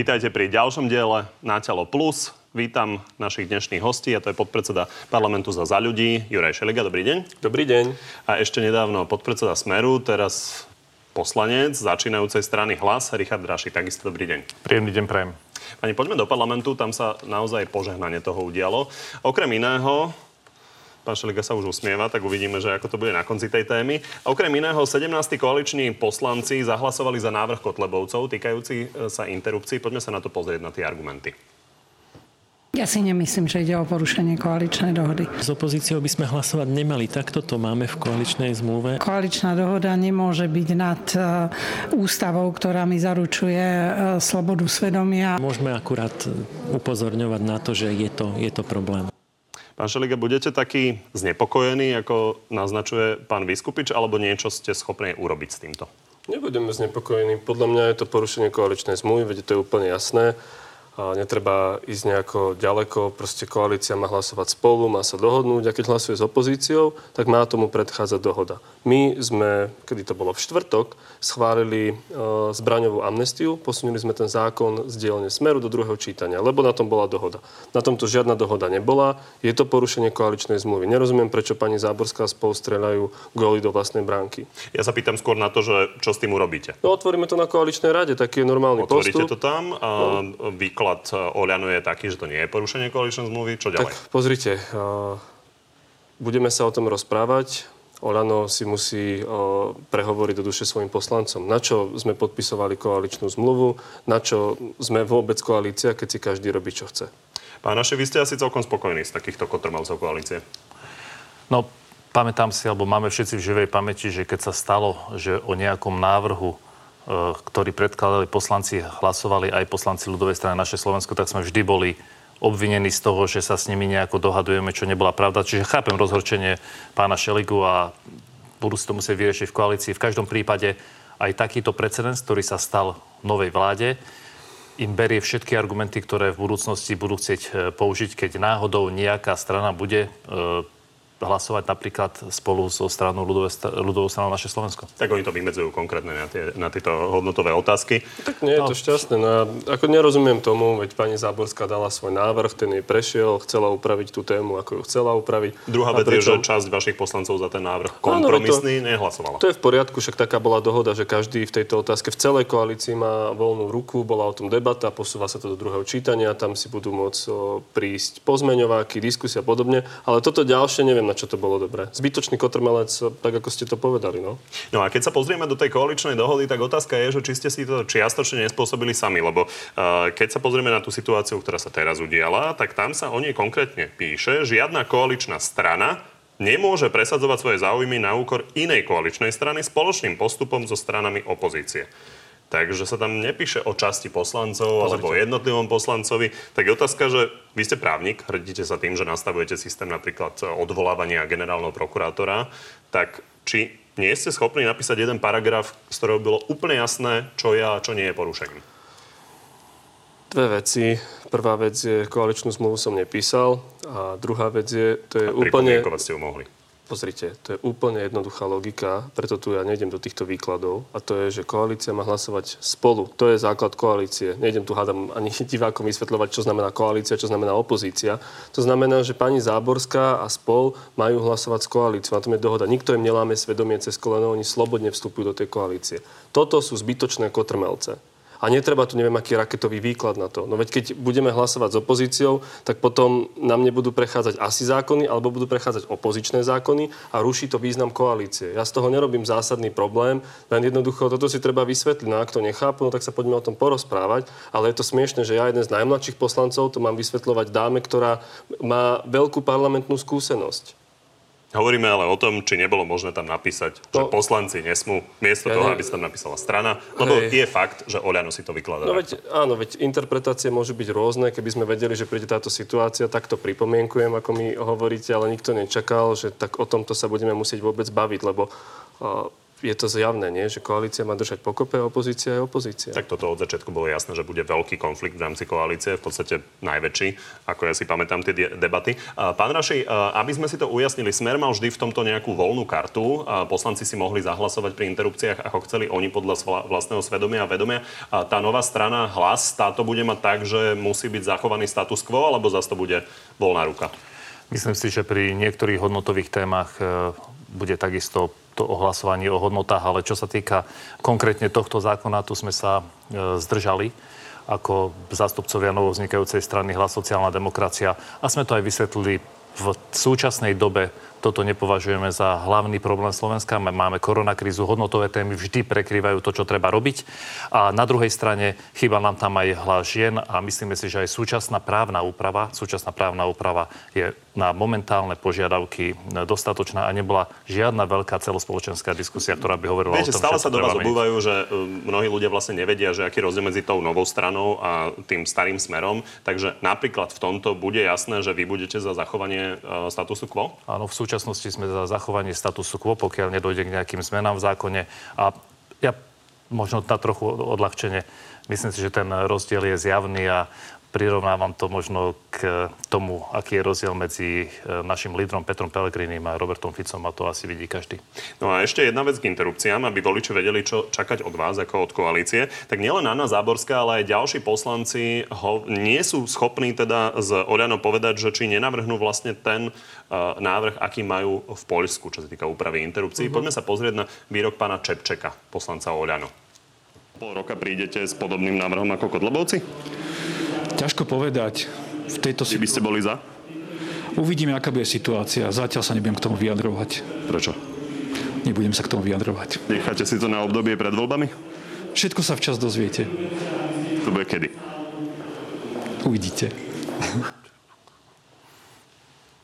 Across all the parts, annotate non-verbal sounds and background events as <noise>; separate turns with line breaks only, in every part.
Vítajte pri ďalšom diele Na telo plus. Vítam našich dnešných hostí, a to je podpredseda parlamentu za za ľudí, Juraj Šeliga. Dobrý deň.
Dobrý deň.
A ešte nedávno podpredseda Smeru, teraz poslanec začínajúcej strany Hlas, Richard Draši. Takisto dobrý deň.
Príjemný deň prajem.
Pani, poďme do parlamentu, tam sa naozaj požehnanie toho udialo. Okrem iného, Pán Šeliga sa už usmieva, tak uvidíme, že ako to bude na konci tej témy. A okrem iného, 17. koaliční poslanci zahlasovali za návrh Kotlebovcov týkajúci e, sa interrupcií. Poďme sa na to pozrieť, na tie argumenty.
Ja si nemyslím, že ide o porušenie koaličnej dohody.
S opozíciou by sme hlasovať nemali. Takto to máme v koaličnej zmluve.
Koaličná dohoda nemôže byť nad e, ústavou, ktorá mi zaručuje e, slobodu svedomia.
Môžeme akurát upozorňovať na to, že je to, je to problém.
Pán Šeliga, budete taký znepokojený, ako naznačuje pán Vyskupič, alebo niečo ste schopní urobiť s týmto?
Nebudeme znepokojení. Podľa mňa je to porušenie koaličnej zmluvy, veď to je úplne jasné a netreba ísť nejako ďaleko. Proste koalícia má hlasovať spolu, má sa dohodnúť a keď hlasuje s opozíciou, tak má tomu predchádzať dohoda. My sme, kedy to bolo v štvrtok, schválili e, zbraňovú amnestiu, posunuli sme ten zákon z dielne Smeru do druhého čítania, lebo na tom bola dohoda. Na tomto žiadna dohoda nebola. Je to porušenie koaličnej zmluvy. Nerozumiem, prečo pani Záborská spolu strelajú góly do vlastnej bránky.
Ja sa pýtam skôr na to, že čo s tým urobíte.
No otvoríme to na koaličnej rade, taký je normálny
Otvoríte
postup.
to tam a no. Výklad Oľano je taký, že to nie je porušenie koaličnej zmluvy. Čo ďalej?
Tak pozrite, uh, budeme sa o tom rozprávať. Olano si musí uh, prehovoriť do duše svojim poslancom. Na čo sme podpisovali koaličnú zmluvu, na čo sme vôbec koalícia, keď si každý robí, čo chce.
Pán Naše, vy ste asi celkom spokojní z takýchto kotrmelcov koalície.
No, pamätám si, alebo máme všetci v živej pamäti, že keď sa stalo, že o nejakom návrhu E, ktorí predkladali poslanci, hlasovali aj poslanci ľudovej strany naše Slovensko, tak sme vždy boli obvinení z toho, že sa s nimi nejako dohadujeme, čo nebola pravda. Čiže chápem rozhorčenie pána Šeligu a budú si to musieť vyriešiť v koalícii. V každom prípade aj takýto precedens, ktorý sa stal novej vláde, im berie všetky argumenty, ktoré v budúcnosti budú chcieť e, použiť, keď náhodou nejaká strana bude e, hlasovať napríklad spolu so stranou ľudové, ľudovou stranou naše Slovensko.
Tak oni to vymedzujú konkrétne na, tie, na tieto hodnotové otázky.
Tak nie je to no. šťastné. No, ako nerozumiem tomu, veď pani Záborská dala svoj návrh, ten jej prešiel, chcela upraviť tú tému, ako ju chcela upraviť.
Druhá vec je, že časť vašich poslancov za ten návrh kompromisný
no,
to, nehlasovala.
To je v poriadku, však taká bola dohoda, že každý v tejto otázke v celej koalícii má voľnú ruku, bola o tom debata, posúva sa to do druhého čítania, tam si budú môcť prísť pozmeňováky, diskusia a podobne, ale toto ďalšie neviem, na čo to bolo dobré. Zbytočný kotrmelec, tak ako ste to povedali. No.
no a keď sa pozrieme do tej koaličnej dohody, tak otázka je, že či ste si to čiastočne nespôsobili sami, lebo uh, keď sa pozrieme na tú situáciu, ktorá sa teraz udiala, tak tam sa o nej konkrétne píše, žiadna koaličná strana nemôže presadzovať svoje záujmy na úkor inej koaličnej strany spoločným postupom so stranami opozície. Takže sa tam nepíše o časti poslancov Pozrite. alebo o jednotlivom poslancovi. Tak je otázka, že vy ste právnik, hrdíte sa tým, že nastavujete systém napríklad odvolávania generálneho prokurátora, tak či nie ste schopní napísať jeden paragraf, z ktorého bylo úplne jasné, čo je a čo nie je porušením?
Dve veci. Prvá vec je, koaličnú zmluvu som nepísal a druhá vec je, to je a úplne...
ste ju mohli.
Pozrite, to je úplne jednoduchá logika, preto tu ja nejdem do týchto výkladov. A to je, že koalícia má hlasovať spolu. To je základ koalície. Nejdem tu hádam ani <laughs> divákom vysvetľovať, čo znamená koalícia, čo znamená opozícia. To znamená, že pani Záborská a spol majú hlasovať s koalíciou. Na tom je dohoda. Nikto im neláme svedomie cez koleno, oni slobodne vstupujú do tej koalície. Toto sú zbytočné kotrmelce a netreba tu neviem aký raketový výklad na to. No veď keď budeme hlasovať s opozíciou, tak potom nám nebudú prechádzať asi zákony, alebo budú prechádzať opozičné zákony a ruší to význam koalície. Ja z toho nerobím zásadný problém, len jednoducho toto si treba vysvetliť. No ak to nechápu, no tak sa poďme o tom porozprávať. Ale je to smiešne, že ja jeden z najmladších poslancov to mám vysvetľovať dáme, ktorá má veľkú parlamentnú skúsenosť.
Hovoríme ale o tom, či nebolo možné tam napísať, to... že poslanci nesmú, miesto ja toho, ne... aby sa tam napísala strana, lebo Hej. je fakt, že Oľano si to vykladá.
No veď, áno, veď interpretácie môžu byť rôzne. Keby sme vedeli, že príde táto situácia, tak to pripomienkujem, ako mi hovoríte, ale nikto nečakal, že tak o tomto sa budeme musieť vôbec baviť, lebo uh, je to zjavné, nie? že koalícia má držať pokope a opozícia je opozícia.
Tak toto od začiatku bolo jasné, že bude veľký konflikt v rámci koalície, v podstate najväčší, ako ja si pamätám tie debaty. Pán Raši, aby sme si to ujasnili, Smer mal vždy v tomto nejakú voľnú kartu. Poslanci si mohli zahlasovať pri interrupciách, ako chceli oni podľa vlastného svedomia a vedomia. Tá nová strana hlas, táto bude mať tak, že musí byť zachovaný status quo, alebo zase to bude voľná ruka?
Myslím si, že pri niektorých hodnotových témach e, bude takisto to ohlasovanie o hodnotách, ale čo sa týka konkrétne tohto zákona, tu sme sa e, zdržali ako zástupcovia novovznikajúcej strany Hlas sociálna demokracia. A sme to aj vysvetlili v súčasnej dobe toto nepovažujeme za hlavný problém Slovenska. Máme koronakrízu, hodnotové témy vždy prekrývajú to, čo treba robiť. A na druhej strane chýba nám tam aj hlas žien a myslíme si, že aj súčasná právna úprava, súčasná právna úprava je na momentálne požiadavky dostatočná a nebola žiadna veľká celospoločenská diskusia, ktorá by hovorila
Viete,
o tom,
stále sa do vás obúvajú, že e, mnohí ľudia vlastne nevedia, že aký rozdiel medzi tou novou stranou a tým starým smerom. Takže napríklad v tomto bude jasné, že vy budete za zachovanie e, statusu quo?
Áno, v súčasnosti sme za zachovanie statusu quo, pokiaľ nedojde k nejakým zmenám v zákone. A ja možno na trochu odľahčenie. Myslím si, že ten rozdiel je zjavný a prirovnávam to možno k tomu, aký je rozdiel medzi e, našim lídrom Petrom Pelegrinim a Robertom Ficom a to asi vidí každý.
No a ešte jedna vec k interrupciám, aby voliči vedeli, čo čakať od vás ako od koalície. Tak nielen Anna Záborská, ale aj ďalší poslanci ho nie sú schopní teda z Oľano povedať, že či nenavrhnú vlastne ten uh, návrh, aký majú v Poľsku, čo sa týka úpravy interrupcií. Uh-huh. Poďme sa pozrieť na výrok pána Čepčeka, poslanca Oľano. Pol roka prídete s podobným návrhom ako Kodlobovci?
Ťažko povedať. V tejto
si... by ste boli za?
Uvidíme, aká bude situácia. Zatiaľ sa nebudem k tomu vyjadrovať.
Prečo?
Nebudem sa k tomu vyjadrovať.
Necháte si to na obdobie pred voľbami?
Všetko sa včas dozviete.
To bude kedy?
Uvidíte.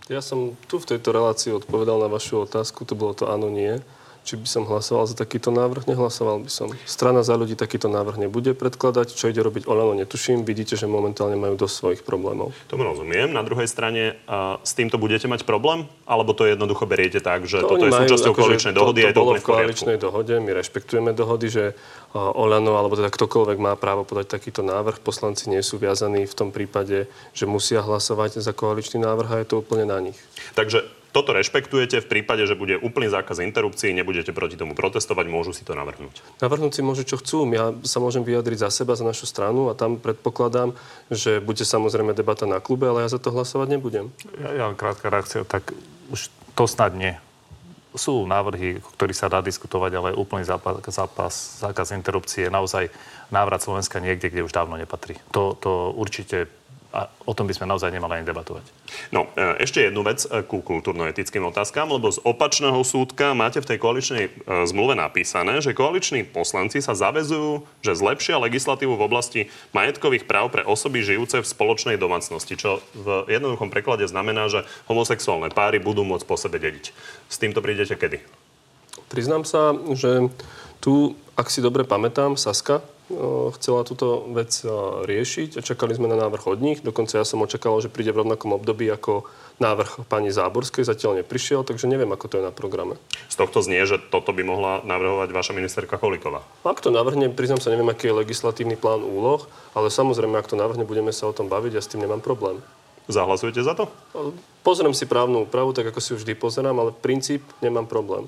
Ja som tu v tejto relácii odpovedal na vašu otázku. To bolo to áno, nie či by som hlasoval za takýto návrh, nehlasoval by som. Strana za ľudí takýto návrh nebude predkladať. Čo ide robiť Olano, netuším. Vidíte, že momentálne majú dosť svojich problémov.
Tomu rozumiem. Na druhej strane, a s týmto budete mať problém? Alebo to jednoducho beriete tak, že to toto je majú, súčasťou akože koaličnej dohody
to, to, bolo v koaličnej dohode. My rešpektujeme dohody, že Olano, alebo teda ktokoľvek má právo podať takýto návrh. Poslanci nie sú viazaní v tom prípade, že musia hlasovať za koaličný návrh a je to úplne na nich.
Takže toto rešpektujete v prípade, že bude úplný zákaz interrupcií, nebudete proti tomu protestovať, môžu si to navrhnúť.
Navrhnúť si môžu, čo chcú. Ja sa môžem vyjadriť za seba, za našu stranu a tam predpokladám, že bude samozrejme debata na klube, ale ja za to hlasovať nebudem.
Ja, ja krátka reakcia, tak už to snad nie. Sú návrhy, o ktorých sa dá diskutovať, ale úplný zápas, zápas, zákaz interrupcie je naozaj návrat Slovenska niekde, kde už dávno nepatrí. To, to určite a o tom by sme naozaj nemali ani debatovať.
No, e, ešte jednu vec e, ku kultúrno-etickým otázkam, lebo z opačného súdka máte v tej koaličnej e, zmluve napísané, že koaliční poslanci sa zavezujú, že zlepšia legislatívu v oblasti majetkových práv pre osoby žijúce v spoločnej domácnosti, čo v jednoduchom preklade znamená, že homosexuálne páry budú môcť po sebe dediť. S týmto prídete kedy?
Priznám sa, že tu, ak si dobre pamätám, Saska, chcela túto vec riešiť a čakali sme na návrh od nich. Dokonca ja som očakával, že príde v rovnakom období ako návrh pani Záborskej. Zatiaľ neprišiel, takže neviem, ako to je na programe.
Z tohto znie, že toto by mohla navrhovať vaša ministerka Kolíková.
Ak to navrhne, priznám sa, neviem, aký je legislatívny plán úloh, ale samozrejme, ak to navrhne, budeme sa o tom baviť a s tým nemám problém.
Zahlasujete za to?
Pozriem si právnu úpravu, tak ako si vždy pozerám, ale princíp nemám problém.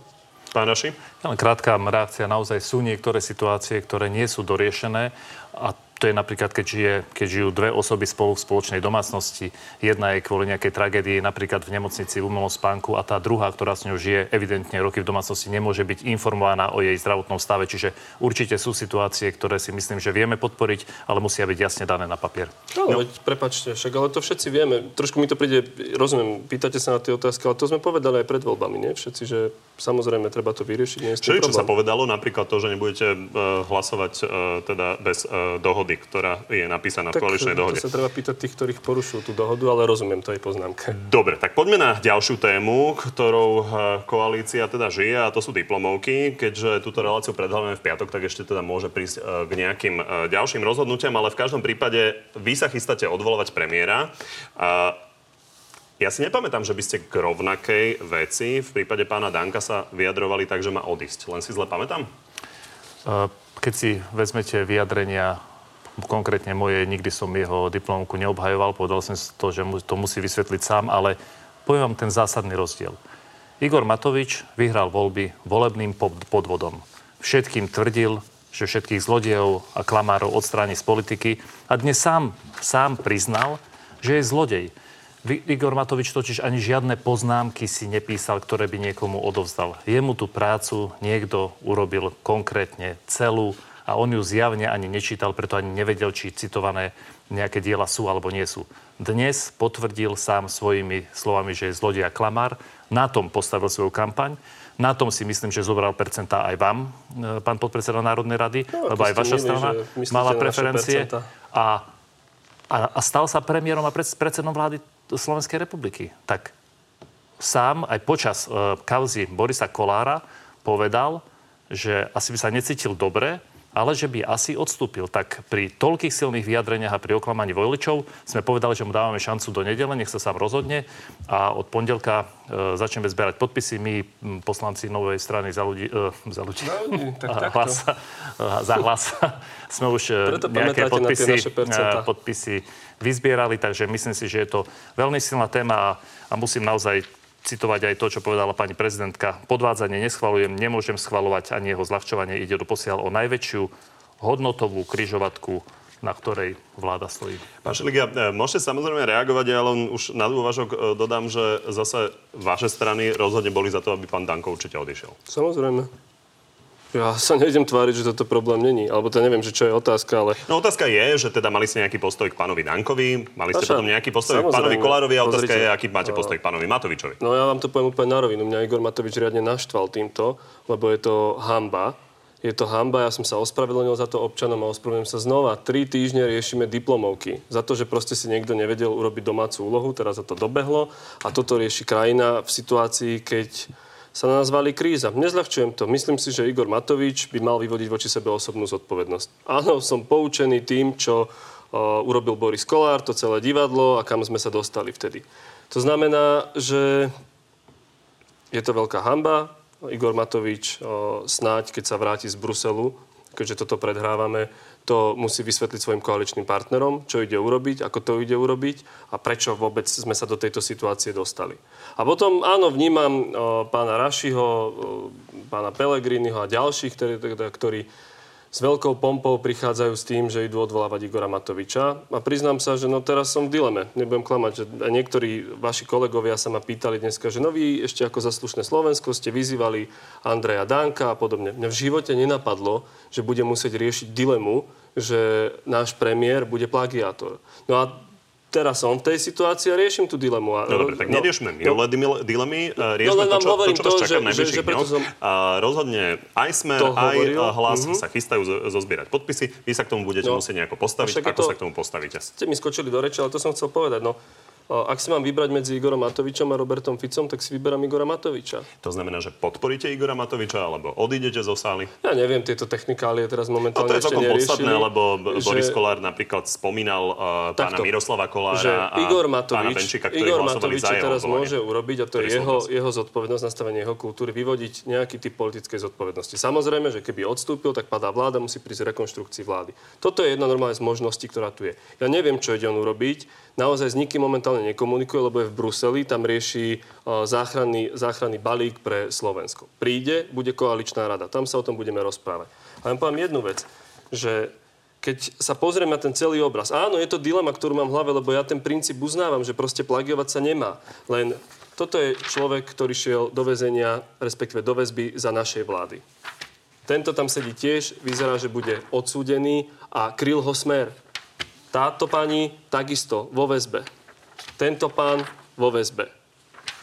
Pán Raši?
Len krátka reakcia. Naozaj sú niektoré situácie, ktoré nie sú doriešené a to je napríklad, keď, žije, keď žijú dve osoby spolu v spoločnej domácnosti. Jedna je kvôli nejakej tragédii, napríklad v nemocnici v umelom spánku a tá druhá, ktorá s ňou žije evidentne roky v domácnosti, nemôže byť informovaná o jej zdravotnom stave. Čiže určite sú situácie, ktoré si myslím, že vieme podporiť, ale musia byť jasne dané na papier.
No, no. veď prepačte, však ale to všetci vieme. Trošku mi to príde, rozumiem, pýtate sa na tie otázky, ale to sme povedali aj pred voľbami, nie? Všetci, že samozrejme treba to vyriešiť. Nie
čo, čo sa povedalo, napríklad to, že nebudete uh, hlasovať uh, teda bez uh, dohody ktorá je napísaná tak, v koaličnej dohode.
To sa treba pýtať tých, ktorých porušujú tú dohodu, ale rozumiem to aj poznámke.
Dobre, tak poďme na ďalšiu tému, ktorou eh, koalícia teda žije a to sú diplomovky. Keďže túto reláciu predhľadáme v piatok, tak ešte teda môže prísť eh, k nejakým eh, ďalším rozhodnutiam, ale v každom prípade vy sa chystáte odvolovať premiéra. Ja si nepamätám, že by ste k rovnakej veci v prípade pána Danka sa vyjadrovali tak, že má odísť. Len si zle pamätám?
Keď si vezmete vyjadrenia konkrétne moje, nikdy som jeho diplomku neobhajoval, povedal som to, že to musí vysvetliť sám, ale poviem vám ten zásadný rozdiel. Igor Matovič vyhral voľby volebným podvodom. Všetkým tvrdil, že všetkých zlodejov a klamárov odstráni z politiky a dnes sám, sám priznal, že je zlodej. Igor Matovič totiž ani žiadne poznámky si nepísal, ktoré by niekomu odovzdal. Jemu tú prácu niekto urobil konkrétne celú a on ju zjavne ani nečítal, preto ani nevedel, či citované nejaké diela sú alebo nie sú. Dnes potvrdil sám svojimi slovami, že je zlodej a klamár. Na tom postavil svoju kampaň. Na tom si myslím, že zobral percentá aj vám, e, pán podpredseda Národnej rady, no, lebo aj vaša milí, strana mala preferencie. A, a, a stal sa premiérom a predsedom vlády Slovenskej republiky. Tak sám aj počas e, kauzy Borisa Kolára povedal, že asi by sa necítil dobre, ale že by asi odstúpil. Tak pri toľkých silných vyjadreniach a pri oklamaní voličov sme povedali, že mu dávame šancu do nedele, nech sa sám rozhodne a od pondelka e, začneme zberať podpisy. My, poslanci novej strany za ľudí, e, za ľudí, no, <laughs> tak hlas, e, za hlas, <laughs> sme už e, Preto nejaké podpisy, e, podpisy vyzbierali, takže myslím si, že je to veľmi silná téma a, a musím naozaj citovať aj to, čo povedala pani prezidentka. Podvádzanie neschvalujem, nemôžem schvalovať ani jeho zľahčovanie. Ide do posiaľ o najväčšiu hodnotovú kryžovatku na ktorej vláda stojí.
Pán Šeliga, e, môžete samozrejme reagovať, ale len už na dôvažok e, dodám, že zase vaše strany rozhodne boli za to, aby pán Danko určite odišiel.
Samozrejme. Ja sa nejdem tváriť, že toto problém není. Alebo to neviem, že čo je otázka, ale...
No otázka je, že teda mali ste nejaký postoj k pánovi Dankovi, mali ste Aša, potom nejaký postoj k pánovi Kolárovi a otázka je, aký máte postoj k pánovi Matovičovi.
No ja vám to poviem úplne na rovinu. Mňa Igor Matovič riadne naštval týmto, lebo je to hamba. Je to hamba, ja som sa ospravedlnil za to občanom a ospravedlňujem sa znova. Tri týždne riešime diplomovky. Za to, že proste si niekto nevedel urobiť domácu úlohu, teraz za to dobehlo a toto rieši krajina v situácii, keď sa na nás valí kríza. Nezľahčujem to. Myslím si, že Igor Matovič by mal vyvodiť voči sebe osobnú zodpovednosť. Áno, som poučený tým, čo uh, urobil Boris Kolár, to celé divadlo a kam sme sa dostali vtedy. To znamená, že je to veľká hamba. Igor Matovič uh, snáď, keď sa vráti z Bruselu, keďže toto predhrávame, to musí vysvetliť svojim koaličným partnerom, čo ide urobiť, ako to ide urobiť a prečo vôbec sme sa do tejto situácie dostali. A potom áno, vnímam o, pána Rašiho, o, pána Pelegriniho a ďalších, ktorí, teda, ktorí s veľkou pompou prichádzajú s tým, že idú odvolávať Igora Matoviča. A priznám sa, že no teraz som v dileme. Nebudem klamať, že niektorí vaši kolegovia sa ma pýtali dneska, že no vy ešte ako zaslušné Slovensko ste vyzývali Andreja Danka a podobne. Mňa v živote nenapadlo, že bude musieť riešiť dilemu, že náš premiér bude plagiátor. No a teraz som v tej situácii a riešim tú dilemu.
No dobre, tak no, neriešme minulé no, dilemy, riešme no, to, čo, to, čo vás čaká v najbližších dňoch. Som... A rozhodne aj Smer, aj hovoril. hlas uh-huh. sa chystajú zozbierať podpisy. Vy sa k tomu budete no. musieť nejako postaviť. Ako to, sa k tomu postavíte?
Ste mi skočili do reči, ale to som chcel povedať. No, ak si mám vybrať medzi Igorom Matovičom a Robertom Ficom, tak si vyberám Igora Matoviča.
To znamená, že podporíte Igora Matoviča alebo odídete zo sály?
Ja neviem, tieto technikálie teraz momentálne
no, to je podstatné, lebo že... Boris Kolár napríklad spomínal uh, pána Miroslava Kolára
že Igor Matovič, pána Benčíka, Igor Matovič teraz môže urobiť, a to je jeho, jeho zodpovednosť, nastavenie jeho kultúry, vyvodiť nejaký typ politickej zodpovednosti. Samozrejme, že keby odstúpil, tak padá vláda, musí prísť rekonštrukcii vlády. Toto je jedna normálna z možností, ktorá tu je. Ja neviem, čo ide on urobiť naozaj s nikým momentálne nekomunikuje, lebo je v Bruseli, tam rieši záchranný, záchranný balík pre Slovensko. Príde, bude koaličná rada, tam sa o tom budeme rozprávať. A len poviem jednu vec, že keď sa pozrieme na ten celý obraz, áno, je to dilema, ktorú mám v hlave, lebo ja ten princíp uznávam, že proste plagiovať sa nemá. Len toto je človek, ktorý šiel do väzenia, respektíve do väzby za našej vlády. Tento tam sedí tiež, vyzerá, že bude odsúdený a kryl ho smer. Táto pani takisto vo väzbe. Tento pán vo väzbe.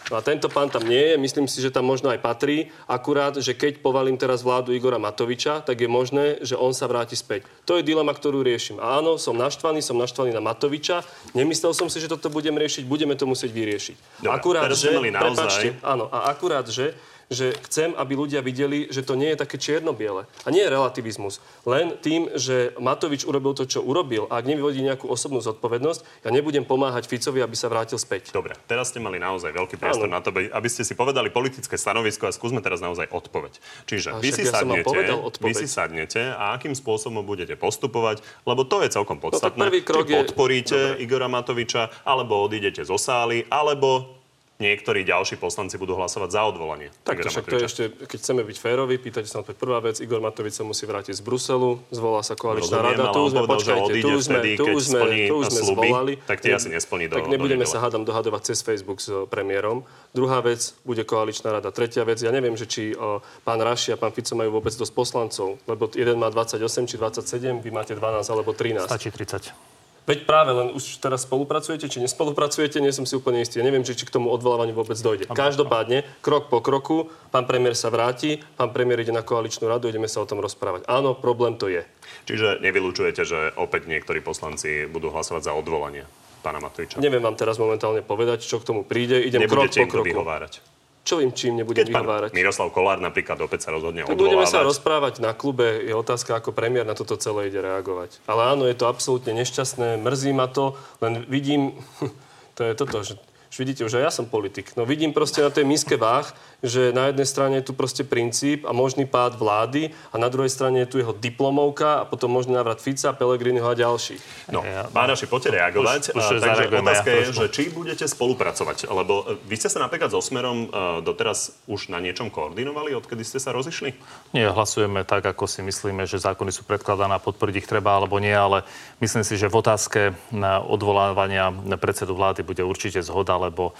No a tento pán tam nie je, myslím si, že tam možno aj patrí. Akurát, že keď povalím teraz vládu Igora Matoviča, tak je možné, že on sa vráti späť. To je dilema, ktorú riešim. A áno, som naštvaný, som naštvaný na Matoviča. Nemyslel som si, že toto budem riešiť, budeme to musieť vyriešiť.
Dobre, akurát, že,
naozaj... prepačte, áno, a akurát, že že chcem, aby ľudia videli, že to nie je také čierno-biele. A nie je relativizmus. Len tým, že Matovič urobil to, čo urobil, a ak nevyvodí nejakú osobnú zodpovednosť, ja nebudem pomáhať Ficovi, aby sa vrátil späť.
Dobre, teraz ste mali naozaj veľký priestor na to, aby ste si povedali politické stanovisko a skúsme teraz naozaj odpoveď. Čiže
A
vy si,
ja
sadnete, vy si sadnete a akým spôsobom budete postupovať, lebo to je celkom podstatné.
No prvý krok
Či
je-
podporíte Igora Matoviča, alebo odídete zo sály, alebo niektorí ďalší poslanci budú hlasovať za odvolanie.
Tak to však to je ešte, keď chceme byť férovi, pýtate sa na to prvá vec, Igor Matovič sa musí vrátiť z Bruselu, zvolá sa koaličná
Rozumiem,
rada, tu už sme, počkajte, tu už sme,
vtedy,
tu už sme, tu už sme
sľuby,
zvolali.
tak tie asi nesplní do-
Tak
do
nebudeme
nedele.
sa hádam dohadovať cez Facebook s eh, premiérom. Druhá vec, bude koaličná rada. Tretia vec, ja neviem, že či o, pán Raši a pán Fico majú vôbec dosť poslancov, lebo jeden má 28 či 27, vy máte 12 alebo 13.
Stačí 30.
Veď práve len už teraz spolupracujete, či nespolupracujete, nie som si úplne istý. Ja neviem, či, či k tomu odvolávaniu vôbec dojde. Každopádne, krok po kroku, pán premiér sa vráti, pán premiér ide na koaličnú radu, ideme sa o tom rozprávať. Áno, problém to je.
Čiže nevylučujete, že opäť niektorí poslanci budú hlasovať za odvolanie pána Matoviča.
Neviem vám teraz momentálne povedať, čo k tomu príde. Idem krok
Nebudete
po
im to
kroku.
vyhovárať.
Čo im čím nebudem
Keď
vyhovárať?
Miroslav Kolár napríklad opäť sa rozhodne
Tak budeme sa
odvolávať.
rozprávať na klube. Je otázka, ako premiér na toto celé ide reagovať. Ale áno, je to absolútne nešťastné, mrzí ma to, len vidím, <laughs> to je toto, že vidíte, už aj ja som politik. No vidím proste na tej miske váh, že na jednej strane je tu proste princíp a možný pád vlády a na druhej strane je tu jeho diplomovka a potom možný návrat Fica, Pelegriniho a ďalších.
No,
Ja-
pán Raši, poďte reagovať.
Už- už
A, takže otázka
ja
je, že či budete spolupracovať. Lebo e, vy ste sa napríklad so Smerom e, doteraz už na niečom koordinovali, odkedy ste sa rozišli?
Nie, hlasujeme tak, ako si myslíme, že zákony sú predkladané a podporiť ich treba alebo nie, ale myslím si, že v otázke na odvolávania predsedu vlády bude určite zhoda, lebo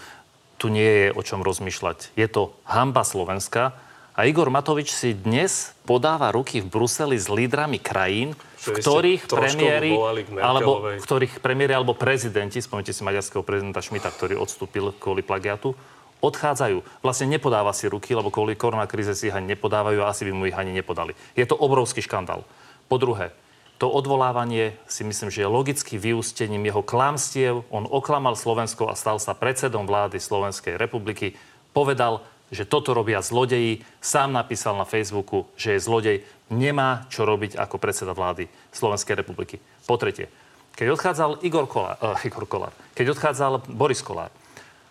tu nie je o čom rozmýšľať. Je to hamba Slovenska a Igor Matovič si dnes podáva ruky v Bruseli s lídrami krajín, v ktorých premiéry, alebo ktorých premiéry alebo prezidenti, spomnite si maďarského prezidenta Šmita, ktorý odstúpil kvôli plagiatu, odchádzajú. Vlastne nepodáva si ruky, lebo kvôli koronakríze si ich ani nepodávajú a asi by mu ich ani nepodali. Je to obrovský škandál. Po druhé, to odvolávanie si myslím, že je logicky vyústením jeho klamstiev. On oklamal Slovensko a stal sa predsedom vlády Slovenskej republiky. Povedal, že toto robia zlodeji. Sám napísal na Facebooku, že je zlodej. Nemá čo robiť ako predseda vlády Slovenskej republiky. Po tretie, keď odchádzal Igor Kolár, uh, Igor Kolár keď odchádzal Boris Kolár,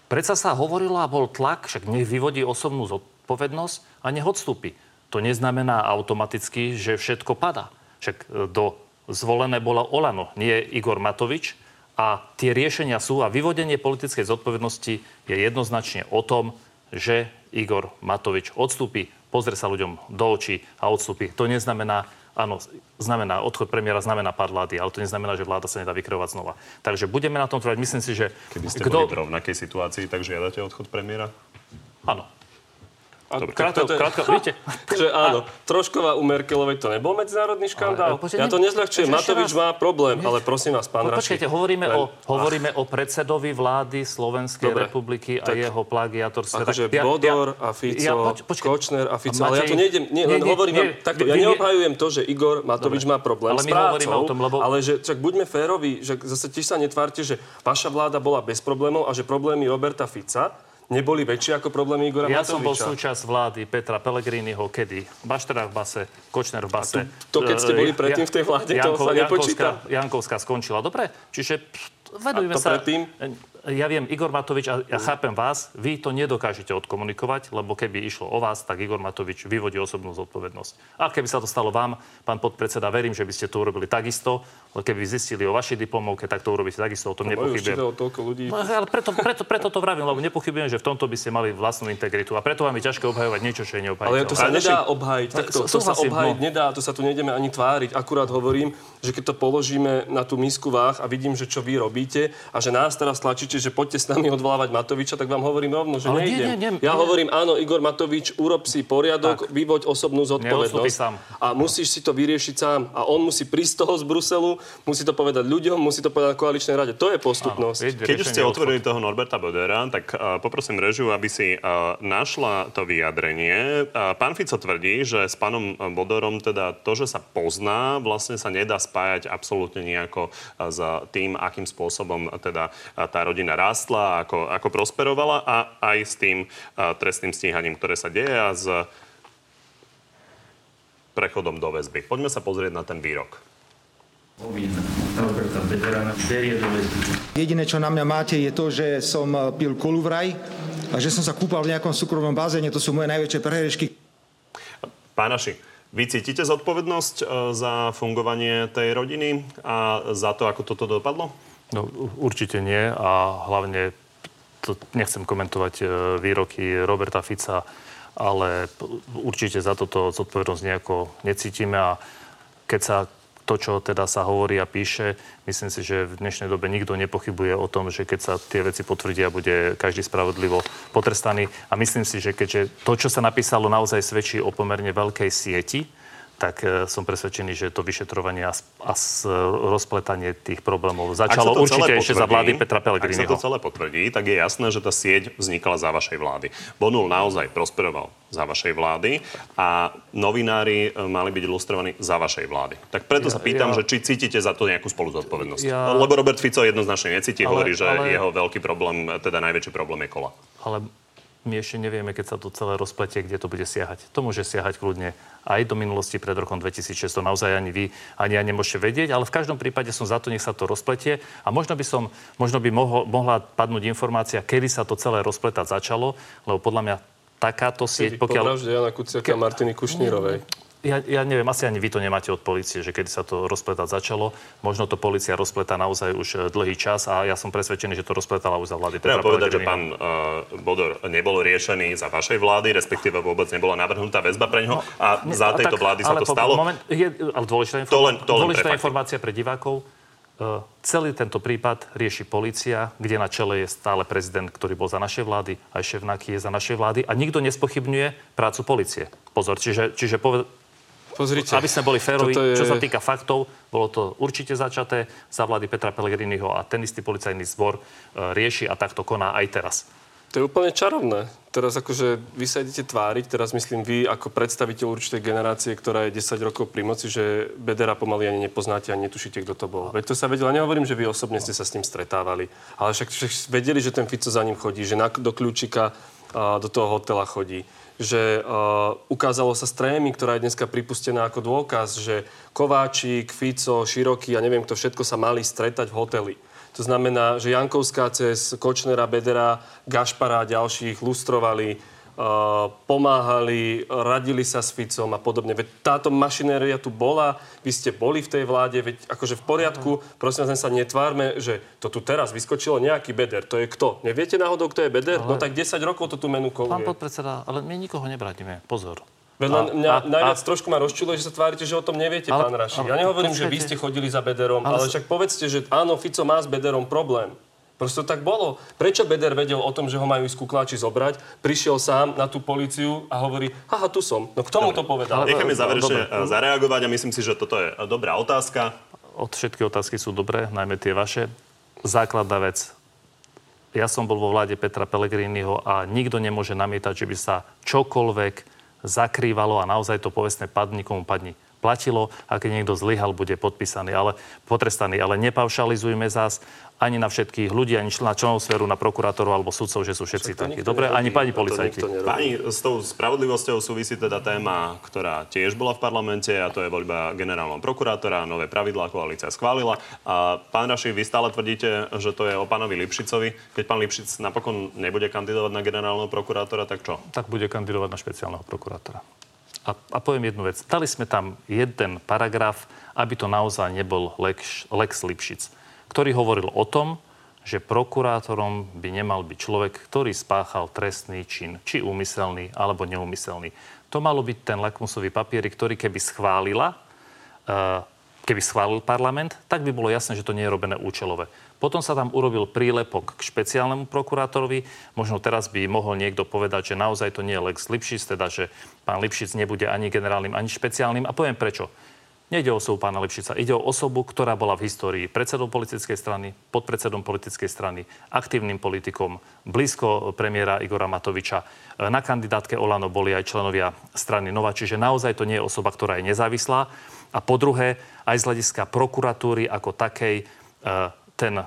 Predsa sa hovorilo a bol tlak, však nech vyvodí osobnú zodpovednosť a nech odstúpi. To neznamená automaticky, že všetko padá. Však e, do zvolené bola Olano, nie Igor Matovič. A tie riešenia sú a vyvodenie politickej zodpovednosti je jednoznačne o tom, že Igor Matovič odstúpi, pozrie sa ľuďom do očí a odstúpi. To neznamená, áno, znamená, odchod premiéra znamená pád vlády, ale to neznamená, že vláda sa nedá vykreovať znova. Takže budeme na tom trvať. Myslím si, že...
Keby ste boli v rovnakej situácii, tak žiadate odchod premiéra?
Áno.
Dobre,
Krátko,
to je-
krátko, vidíte?
Že áno, Trošková u Merkelovej to nebol medzinárodný škandál.
Ale, počkaj,
ja to
ne-
nezľahčujem. Matovič
raz.
má problém, ale prosím vás, pán Raši.
počkajte, hovoríme,
len-
o, hovoríme o predsedovi vlády Slovenskej
Dobre.
republiky a
Tak-
jeho plagiatorstve.
Akože
Tak
Bodor a Fico,
ja- poč- počkaj.
Kočner a Fico. Ale ja
Matej-
tu nejdem, nie, len
nie,
hovorím
nie,
takto, ja neobhajujem to, že Igor Matovič má problém
Ale
s prácou,
o tom, lebo-
ale že, čak buďme férovi, že zase tiež sa netvárte, že vaša vláda bola bez problémov a že problémy Roberta Fica neboli väčšie ako problémy Igora
Ja som bol
Matoviča.
súčasť vlády Petra Pellegriniho, kedy Baštera v base, Kočner v base.
to, keď ste boli predtým v tej vláde, to sa nepočíta.
Jankovská, Jankovská skončila. Dobre, čiže
to
sa...
predtým?
Ja viem, Igor Matovič, a ja chápem vás, vy to nedokážete odkomunikovať, lebo keby išlo o vás, tak Igor Matovič vyvodí osobnú zodpovednosť. A keby sa to stalo vám, pán podpredseda, verím, že by ste to urobili takisto, lebo keby zistili o vašej diplomovke, tak to urobíte takisto, o tom
už
nepochybujem.
čítalo toľko ľudí.
No, ale preto, preto, preto to vravím, lebo nepochybujem, že v tomto by ste mali vlastnú integritu. A preto vám je ťažké obhajovať niečo, čo je neobhajiteľné.
Ale to sa
Ale
nedá obhájiť. Takto,
sú-
to sa obhájiť
no.
nedá, to sa tu nejdeme ani tváriť. Akurát hovorím, že keď to položíme na tú misku váh a vidím, že čo vy robíte a že nás teraz tlačíte, že poďte s nami odvolávať Matoviča, tak vám hovorím rovno, že
Ale nie,
nejdem.
nie, nie,
ja
nie.
hovorím, áno, Igor Matovič, urob si poriadok, vyvoď osobnú zodpovednosť.
sám.
A musíš si to vyriešiť sám. A on musí prísť z toho z Bruselu, musí to povedať ľuďom, musí to povedať na koaličnej rade. To je postupnosť.
Áno,
Keď už ste otvorili toho Norberta Bodera, tak uh, poprosím režiu, aby si uh, našla to vyjadrenie. Uh, pán Fico tvrdí, že s pánom Bodorom teda to, že sa pozná, vlastne sa nedá spájať absolútne nejako uh, s tým, akým spôsobom spôsobom teda tá rodina rástla, ako, ako prosperovala a aj s tým trestným stíhaním, ktoré sa deje a s prechodom do väzby. Poďme sa pozrieť na ten výrok.
Jediné, čo na mňa máte, je to, že som pil kolu vraj a že som sa kúpal v nejakom súkromnom bazéne. To sú moje najväčšie prehrešky.
Pánaši, vy cítite zodpovednosť e, za fungovanie tej rodiny a za to, ako toto dopadlo?
No, určite nie a hlavne to nechcem komentovať e, výroky Roberta Fica, ale určite za toto zodpovednosť nejako necítime a keď sa to, čo teda sa hovorí a píše, myslím si, že v dnešnej dobe nikto nepochybuje o tom, že keď sa tie veci potvrdia, bude každý spravodlivo potrestaný. A myslím si, že keďže to, čo sa napísalo, naozaj svedčí o pomerne veľkej sieti, tak e, som presvedčený, že to vyšetrovanie a, a rozpletanie tých problémov začalo určite ešte za vlády Petra Pellegriniho.
Ak sa to celé potvrdí, tak je jasné, že tá sieť vznikla za vašej vlády. Bonul naozaj prosperoval za vašej vlády a novinári e, mali byť ilustrovaní za vašej vlády. Tak preto ja, sa pýtam, ja, že či cítite za to nejakú spoluzodpovednosť. Ja, Lebo Robert Fico jednoznačne necíti, ale, hovorí, že ale, jeho veľký problém, teda najväčší problém je kola.
Ale my ešte nevieme, keď sa to celé rozpletie, kde to bude siahať. To môže siahať kľudne aj do minulosti pred rokom 2006. To naozaj ani vy, ani ja nemôžete vedieť, ale v každom prípade som za to, nech sa to rozpletie. A možno by, som, možno by mohol, mohla padnúť informácia, kedy sa to celé rozpletať začalo, lebo podľa mňa takáto sieť,
pokiaľ... Po vražde Jana Kuciaka ke... Martiny Kušnírovej
ja, ja neviem, asi ani vy to nemáte od policie, že kedy sa to rozpletať začalo. Možno to policia rozpletá naozaj už e, dlhý čas a ja som presvedčený, že to rozpletala už za vlády
Treba povedať, že pán uh, Bodor nebol riešený za vašej vlády, respektíve vôbec nebola navrhnutá väzba pre neho no, a ne, za tejto tak, vlády sa to po, stalo. Moment,
je, ale dôležitá, inform- to len, to len dôležitá informácia pre divákov. Uh, celý tento prípad rieši policia, kde na čele je stále prezident, ktorý bol za našej vlády, aj šéf je za našej vlády a nikto nespochybňuje prácu policie. Pozor, čiže, čiže poved-
Pozrite.
Aby sme boli férovi, je... čo sa týka faktov, bolo to určite začaté za vlády Petra Pellegriniho a ten istý policajný zbor e, rieši a takto koná aj teraz.
To je úplne čarovné. Teraz akože vy sa idete tváriť, teraz myslím vy ako predstaviteľ určitej generácie, ktorá je 10 rokov pri moci, že Bedera pomaly ani nepoznáte a netušíte, kto to bol. Veď to sa vedela, nehovorím, že vy osobne ste sa s ním stretávali, ale však, však vedeli, že ten Fico za ním chodí, že na, do kľúčika a, do toho hotela chodí že uh, ukázalo sa s trémy, ktorá je dneska pripustená ako dôkaz, že Kováčik, Fico, Široký a neviem kto všetko sa mali stretať v hoteli. To znamená, že Jankovská cez Kočnera, Bedera, Gašpara a ďalších lustrovali pomáhali, radili sa s Ficom a podobne. Veď táto mašinéria tu bola, vy ste boli v tej vláde, veď akože v poriadku, prosím vás, sa netvárme, že to tu teraz vyskočilo nejaký Beder. To je kto? Neviete náhodou, kto je Beder? Ale... No tak 10 rokov to tu menu koluje.
Pán podpredseda, ale my nikoho nebratíme. Pozor.
Veď len mňa a, najviac a, trošku ma rozčuluje, že sa tvárite, že o tom neviete, ale, pán Raši. Ja nehovorím, že vy ste chodili za Bederom, ale, ale však povedzte, že áno, Fico má s Bederom problém. Proste to tak bolo. Prečo Beder vedel o tom, že ho majú ísť kukláči zobrať? Prišiel sám na tú policiu a hovorí, haha, tu som. No kto mu to povedal?
Necháme záverečne eh, zareagovať a myslím si, že toto je eh, dobrá otázka.
Od všetky otázky sú dobré, najmä tie vaše. Základná vec. Ja som bol vo vláde Petra Pellegriniho a nikto nemôže namietať, že by sa čokoľvek zakrývalo a naozaj to povestné padni komu padni platilo a keď niekto zlyhal, bude podpísaný, ale potrestaný. Ale nepaušalizujme zás ani na všetkých ľudí, ani na členov sféru, na prokurátorov alebo sudcov, že sú všetci takí. Dobre, ani pani policajti.
Pani, s tou spravodlivosťou súvisí teda téma, ktorá tiež bola v parlamente a to je voľba generálneho prokurátora, nové pravidlá koalícia schválila. A pán Raši, vy stále tvrdíte, že to je o pánovi Lipšicovi. Keď pán Lipšic napokon nebude kandidovať na generálneho prokurátora, tak čo?
Tak bude kandidovať na špeciálneho prokurátora. A, a poviem jednu vec. Dali sme tam jeden paragraf, aby to naozaj nebol Lex, Lex Lipšic, ktorý hovoril o tom, že prokurátorom by nemal byť človek, ktorý spáchal trestný čin, či úmyselný, alebo neúmyselný. To malo byť ten lakmusový papier, ktorý keby schválila, uh, keby schválil parlament, tak by bolo jasné, že to nie je robené účelové. Potom sa tam urobil prílepok k špeciálnemu prokurátorovi. Možno teraz by mohol niekto povedať, že naozaj to nie je Lex Lipšic, teda že pán Lipšic nebude ani generálnym, ani špeciálnym. A poviem prečo. Nejde o osobu pána Lipšica, ide o osobu, ktorá bola v histórii predsedom politickej strany, podpredsedom politickej strany, aktívnym politikom, blízko premiéra Igora Matoviča. Na kandidátke Olano boli aj členovia strany Nova, čiže naozaj to nie je osoba, ktorá je nezávislá. A po druhé, aj z hľadiska prokuratúry ako takej, e, ten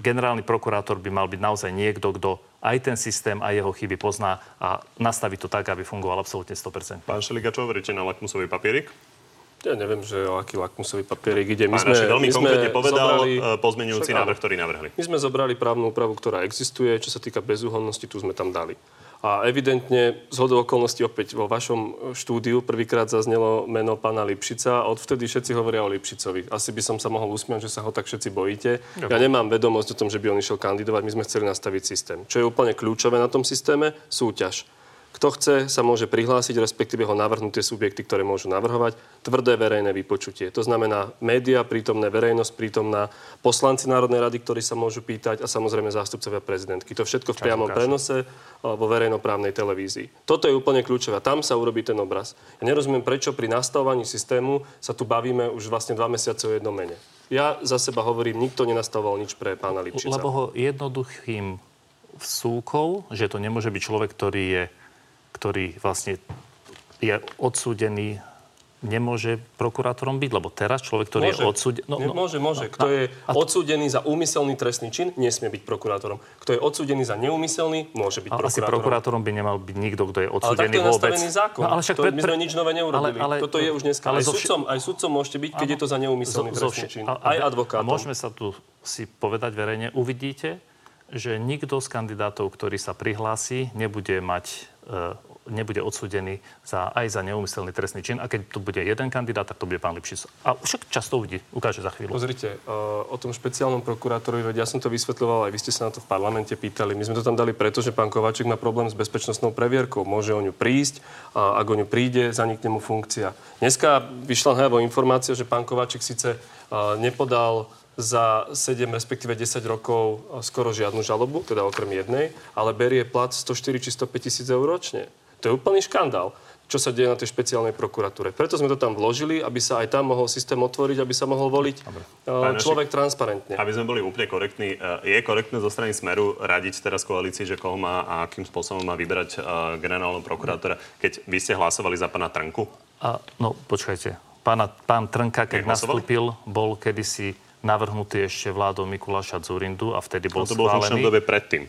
generálny prokurátor by mal byť naozaj niekto, kto aj ten systém a jeho chyby pozná a nastaví to tak, aby fungoval absolútne 100%.
Pán Šeliga, čo hovoríte na lakmusový papierik?
Ja neviem, že o aký lakmusový papierik ide. My
Pán Raši veľmi konkrétne povedal
zobrali,
e, pozmenujúci
Však
návrh, ktorý navrhli.
My sme zobrali právnu úpravu, ktorá existuje. Čo sa týka bezúhonnosti, tu sme tam dali. A evidentne, z hodou okolností opäť vo vašom štúdiu prvýkrát zaznelo meno pána Lipšica a odvtedy všetci hovoria o Lipšicovi. Asi by som sa mohol usmiať, že sa ho tak všetci bojíte. Ja nemám vedomosť o tom, že by on išiel kandidovať. My sme chceli nastaviť systém. Čo je úplne kľúčové na tom systéme? Súťaž. Kto chce, sa môže prihlásiť, respektíve ho navrhnuté subjekty, ktoré môžu navrhovať. Tvrdé verejné vypočutie. To znamená média, prítomné verejnosť, prítomná poslanci Národnej rady, ktorí sa môžu pýtať a samozrejme zástupcovia prezidentky. To všetko v priamom prenose eh, vo verejnoprávnej televízii. Toto je úplne kľúčové. Tam sa urobí ten obraz. Ja nerozumiem, prečo pri nastavovaní systému sa tu bavíme už vlastne dva mesiace o jednom mene. Ja za seba hovorím, nikto nenastavoval nič pre pána Lipšica.
Lebo ho jednoduchým vsúkol, že to nemôže byť človek, ktorý je ktorý vlastne je odsúdený nemôže prokurátorom byť, lebo teraz človek, ktorý
Môže.
je odsúdený...
No, no, môže, môže. Kto je
a-
odsúdený za úmyselný trestný čin, nesmie byť prokurátorom. Kto je odsúdený za neúmyselný, môže byť
Ale asi
prokurátorom.
prokurátorom by nemal byť nikto, kto je
Ale
odsúdený
je
vôbec.
nastavený zákon.
No, ale však
to
pre,
my sme nič nové neurobili.
Ale, ale,
Toto je už dneska.
ale
aj,
zo
sudcom, aj sudcom môžete byť, keď je to za neúmyselný
zo- zo
trestný
vši-
čin.
a- a-
Aj advokátom.
A môžeme sa tu si povedať verejne, uvidíte, že nikto z kandidátov, ktorý sa prihlási, nebude mať e, nebude odsúdený za, aj za neumyselný trestný čin. A keď to bude jeden kandidát, tak to bude pán Lipšic. A však často uvidí, ukáže za chvíľu.
Pozrite, uh, o tom špeciálnom prokurátorovi, veď ja som to vysvetľoval, aj vy ste sa na to v parlamente pýtali. My sme to tam dali preto, že pán Kováčik má problém s bezpečnostnou previerkou. Môže o ňu prísť a ak o ňu príde, zanikne mu funkcia. Dneska vyšla najavo informácia, že pán Kováčik síce uh, nepodal za 7, respektíve 10 rokov uh, skoro žiadnu žalobu, teda okrem jednej, ale berie plat 104 či 105 tisíc eur ročne. To je úplný škandál čo sa deje na tej špeciálnej prokuratúre. Preto sme to tam vložili, aby sa aj tam mohol systém otvoriť, aby sa mohol voliť uh,
Pán
človek transparentne.
Aby sme boli úplne korektní, e, je korektné zo strany Smeru radiť teraz koalícii, že koho má a akým spôsobom má vybrať generálneho prokurátora, keď vy ste hlasovali za pána Trnku?
A, no, počkajte. Pána, pán Trnka, keď nastúpil, bol kedysi navrhnutý ešte vládou Mikuláša Zurindu a vtedy bol
No to bolo v
schválený.
dobe predtým.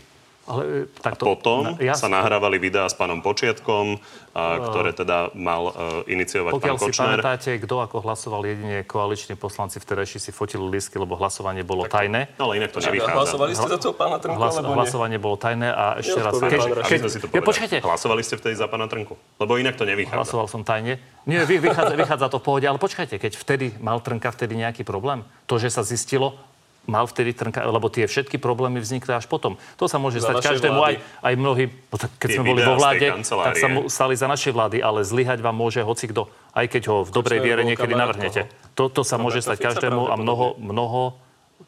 Ale e, tak
A potom
ja,
sa nahrávali videá s pánom Počiatkom, a, ktoré teda mal uh, iniciovať
Pokiaľ
pán
si
Kočner.
pamätáte, kto ako hlasoval jedine koaliční poslanci vtedajší si fotili lístky, lebo hlasovanie bolo tajné.
No ale inak to nevychádza.
hlasovali ste za toho pána Trnka,
Hlas,
alebo nie?
hlasovanie bolo tajné a ešte raz...
Si to
ja, počkajte,
Hlasovali ste vtedy za pána Trnku? Lebo inak to nevychádza.
hlasoval som tajne. Nie, vy- vychádza, vychádza to v pohode, ale počkajte, keď vtedy mal Trnka vtedy nejaký problém, to, že sa zistilo, mal vtedy Trnka, lebo tie všetky problémy vznikli až potom. To sa môže
Za
stať každému, aj,
vlády.
aj mnohí, no keď sme boli vo vláde, tak sa mu stali za našej vlády, ale zlyhať vám môže hoci kto, aj keď ho v dobrej viere niekedy navrhnete. To, to sa môže stať každému a mnoho, mnoho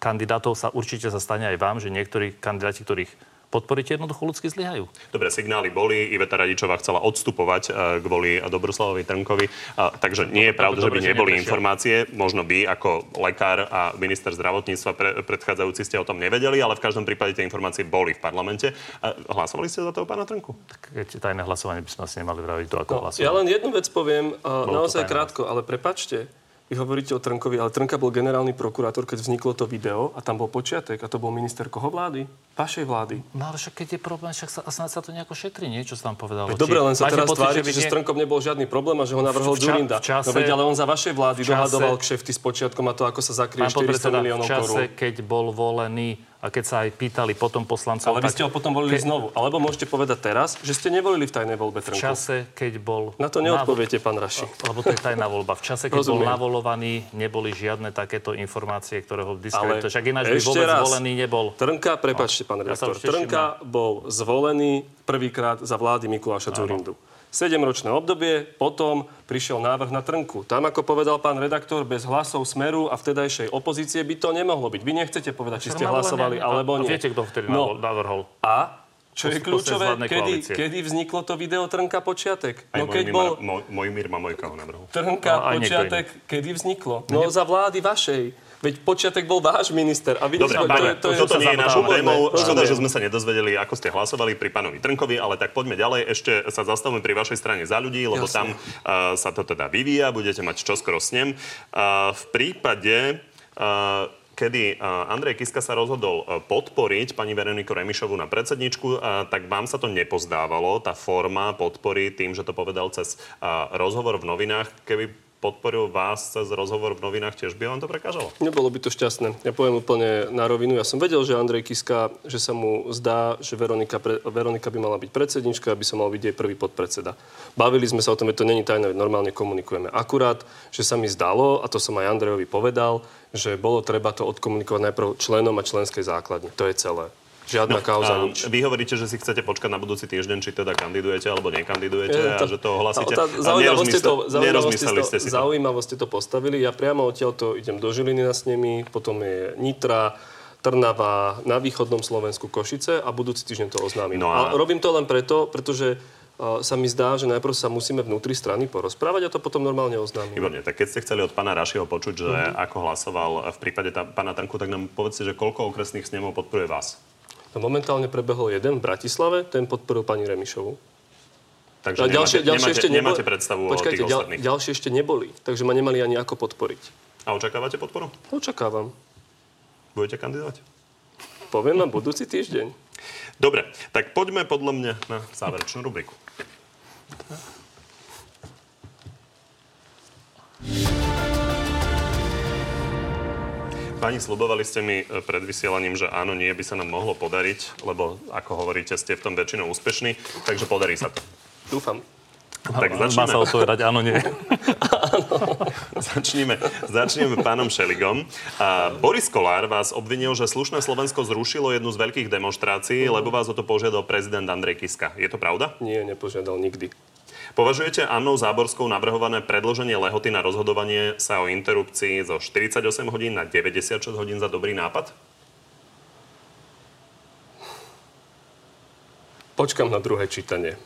kandidátov sa určite sa stane aj vám, že niektorí kandidáti, ktorých podporíte, jednoducho ľudsky zlyhajú.
Dobre, signály boli. Iveta Radičová chcela odstupovať e, kvôli Dobroslavovi Trnkovi. A, takže nie je pravda, že by neboli informácie. Možno by ako lekár a minister zdravotníctva pre, predchádzajúci ste o tom nevedeli, ale v každom prípade tie informácie boli v parlamente. A hlasovali ste za toho pána Trnku?
Keď tajné hlasovanie by sme asi nemali vraviť, to ako
No,
hlasovať.
ja len jednu vec poviem,
Bolo
naozaj krátko, ale prepačte. Vy hovoríte o Trnkovi, ale Trnka bol generálny prokurátor, keď vzniklo to video a tam bol počiatek a to bol minister koho vlády? Vašej vlády.
No ale však keď je problém, však sa, snáď sa to nejako šetrí, nie? Čo sa tam povedalo?
Veď Dobre, len sa teraz
pocit,
tvárite,
vy
že s
nie-
Trnkom nebol žiadny problém a že ho navrhol
ča-
Zurinda.
čase-
no veď, ale on za vašej vlády
čase-
dohadoval kšefty s počiatkom a to, ako sa zakryje
Pán
400
podpredseda,
miliónov
v čase,
korún.
keď bol volený a keď sa aj pýtali potom poslancov...
Ale vy
tak
ste ho potom volili
ke-
znovu. Alebo môžete povedať teraz, že ste nevolili v tajnej voľbe
V
Trnku.
čase, keď bol...
Na to neodpoviete, pán Raši.
Lebo to je tajná voľba. V čase, keď bol
Rozumiem.
navolovaný, neboli žiadne takéto informácie, ktoré ho diskreditujú. Však ináč by vôbec
raz,
volený nebol.
Trnka, prepačte, pán
Ja sa
redaktor,
teším
Trnka bol zvolený prvýkrát za vlády Mikuláša Zurindu. Sedemročné obdobie, potom prišiel návrh na Trnku. Tam, ako povedal pán redaktor, bez hlasov Smeru a vtedajšej opozície by to nemohlo byť. Vy nechcete povedať, či ste hlasovali, alebo
A
nie.
viete, kto vtedy
No,
navrhol?
a čo je kľúčové, kedy, kedy vzniklo to video Trnka počiatek?
Aj
No keď
Mojmír,
bol
Mo- Mojmír Mamojka ho navrhol.
Trnka
No, aj
počiatek, kedy vzniklo? No za vlády vašej. Veď počiatek bol váš minister. A vidíte,
Dobre,
to, je, to je,
toto nie je našou témou. Škoda, že sme sa nedozvedeli, ako ste hlasovali pri pánovi Trnkovi, ale tak poďme ďalej. Ešte sa zastavíme pri vašej strane za ľudí, lebo tam
Jasne.
uh, sa to teda vyvíja, budete mať čoskoro s ním. Uh, v prípade uh, kedy Andrej Kiska sa rozhodol podporiť pani Veroniku Remišovu na predsedničku, tak vám sa to nepozdávalo, tá forma podpory tým, že to povedal cez rozhovor v novinách. Keby podporil vás cez rozhovor v novinách, tiež by vám to prekážalo?
Nebolo by to šťastné. Ja poviem úplne na rovinu. Ja som vedel, že Andrej Kiska, že sa mu zdá, že Veronika, pre, Veronika by mala byť predsednička, aby sa mal byť jej prvý podpredseda. Bavili sme sa o tom, že to není tajné, normálne komunikujeme. Akurát, že sa mi zdalo, a to som aj Andrejovi povedal, že bolo treba to odkomunikovať najprv členom a členskej základne. To je celé. Žiadna no, kauza, nič.
Vy hovoríte, že si chcete počkať na budúci týždeň, či teda kandidujete alebo nekandidujete je, to, a že to ohlasíte.
Tá, zaujímavosť to, zaujímavosť ste, to, ste to postavili. Ja priamo odtiaľ to idem do Žiliny na snemi, potom je Nitra, Trnava, na východnom Slovensku Košice a budúci týždeň to oznámim. No a... a robím to len preto, pretože sa mi zdá, že najprv sa musíme vnútri strany porozprávať a to potom normálne oznámime.
Výborne, tak keď ste chceli od pána Rašiho počuť, že uh-huh. ako hlasoval v prípade tá, pána Tanku, tak nám povedzte, že koľko okresných snemov podporuje vás?
No momentálne prebehol jeden v Bratislave, ten podporil pani Remišovu. Takže nemáte, ďalšie, ďalšie
nemáte,
ešte
nemáte predstavu počkajte, o tých ostatných.
Ďal, ďalšie ešte neboli, takže ma nemali ani ako podporiť.
A očakávate podporu?
Očakávam.
Budete kandidovať?
Poviem vám budúci týždeň.
Dobre, tak poďme podľa mňa na záverečnú rubriku. Pani, slubovali ste mi e, pred vysielaním, že áno, nie by sa nám mohlo podariť, lebo ako hovoríte, ste v tom väčšinou úspešní, takže podarí sa to.
Dúfam.
Tak začneme. Má sa odpovedať áno, nie. <laughs>
začneme, začneme pánom Šeligom. A Boris Kolár vás obvinil, že slušné Slovensko zrušilo jednu z veľkých demonstrácií, lebo vás o to požiadal prezident Andrej Kiska. Je to pravda?
Nie, nepožiadal nikdy.
Považujete Annou Záborskou navrhované predloženie lehoty na rozhodovanie sa o interrupcii zo 48 hodín na 96 hodín za dobrý nápad?
Počkam na druhé čítanie.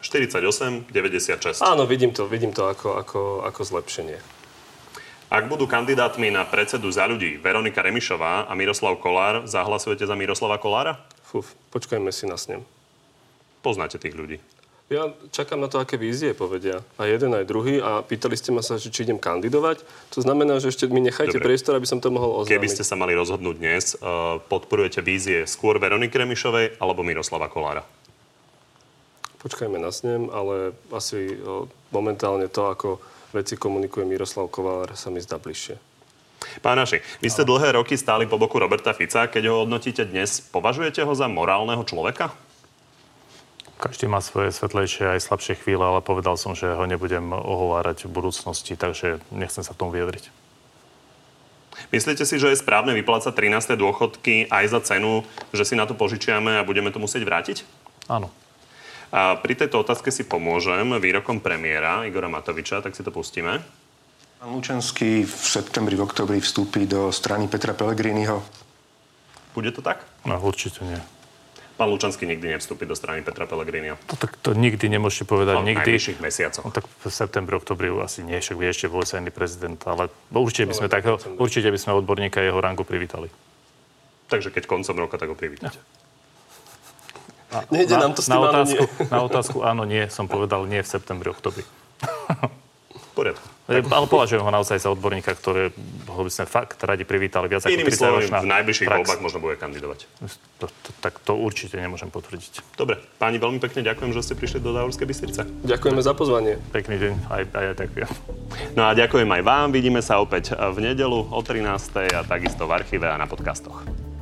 48, 96.
Áno, vidím to, vidím to ako, ako, ako zlepšenie.
Ak budú kandidátmi na predsedu za ľudí Veronika Remišová a Miroslav Kolár, zahlasujete za Miroslava Kolára?
Fuf, počkajme si na snem.
Poznáte tých ľudí.
Ja čakám na to, aké vízie povedia. A jeden, aj druhý. A pýtali ste ma sa, či idem kandidovať. To znamená, že ešte mi nechajte Dobre. priestor, aby som to mohol oznámiť.
Keby ste sa mali rozhodnúť dnes, uh, podporujete vízie skôr Veroniky Remišovej alebo Miroslava Kolára?
Počkajme na snem, ale asi uh, momentálne to, ako veci komunikuje Miroslav Kolár, sa mi zdá bližšie.
Pán Naši, vy ste dlhé roky stáli po boku Roberta Fica. Keď ho hodnotíte dnes, považujete ho za morálneho človeka?
Každý má svoje svetlejšie aj slabšie chvíle, ale povedal som, že ho nebudem ohovárať v budúcnosti, takže nechcem sa tomu vyjadriť.
Myslíte si, že je správne vyplácať 13. dôchodky aj za cenu, že si na to požičiame a budeme to musieť vrátiť?
Áno.
A pri tejto otázke si pomôžem výrokom premiéra Igora Matoviča, tak si to pustíme.
Pán Lučenský v septembri, v oktobri vstúpi do strany Petra Pellegriniho.
Bude to tak?
No, určite nie
pán Lučanský nikdy nevstúpi do strany Petra Pellegrini.
To, tak to nikdy nemôžete povedať.
No,
nikdy.
V mesiacoch.
No, tak v septembri, oktobri asi nie, však vie ešte policajný prezident, ale určite by sme, tak, určite by sme odborníka jeho rangu privítali.
Takže keď koncom roka, tak ho privítate.
A, Nejde na, nám to s tým
na otázku, áno, nie. na otázku áno, nie, som povedal nie v septembri, oktobri. <laughs>
poriadku.
Ale považujem ho naozaj za odborníka, ktoré ho by sme fakt radi privítali viac ako 30 slovami,
v najbližších prax. voľbách možno bude kandidovať.
To, to, tak to určite nemôžem potvrdiť.
Dobre, páni, veľmi pekne ďakujem, že ste prišli do Závorskej Bystrice.
Ďakujeme za pozvanie.
Pekný deň, aj, aj ja ďakujem.
No a ďakujem aj vám. Vidíme sa opäť v nedelu o 13. a takisto v archíve a na podcastoch.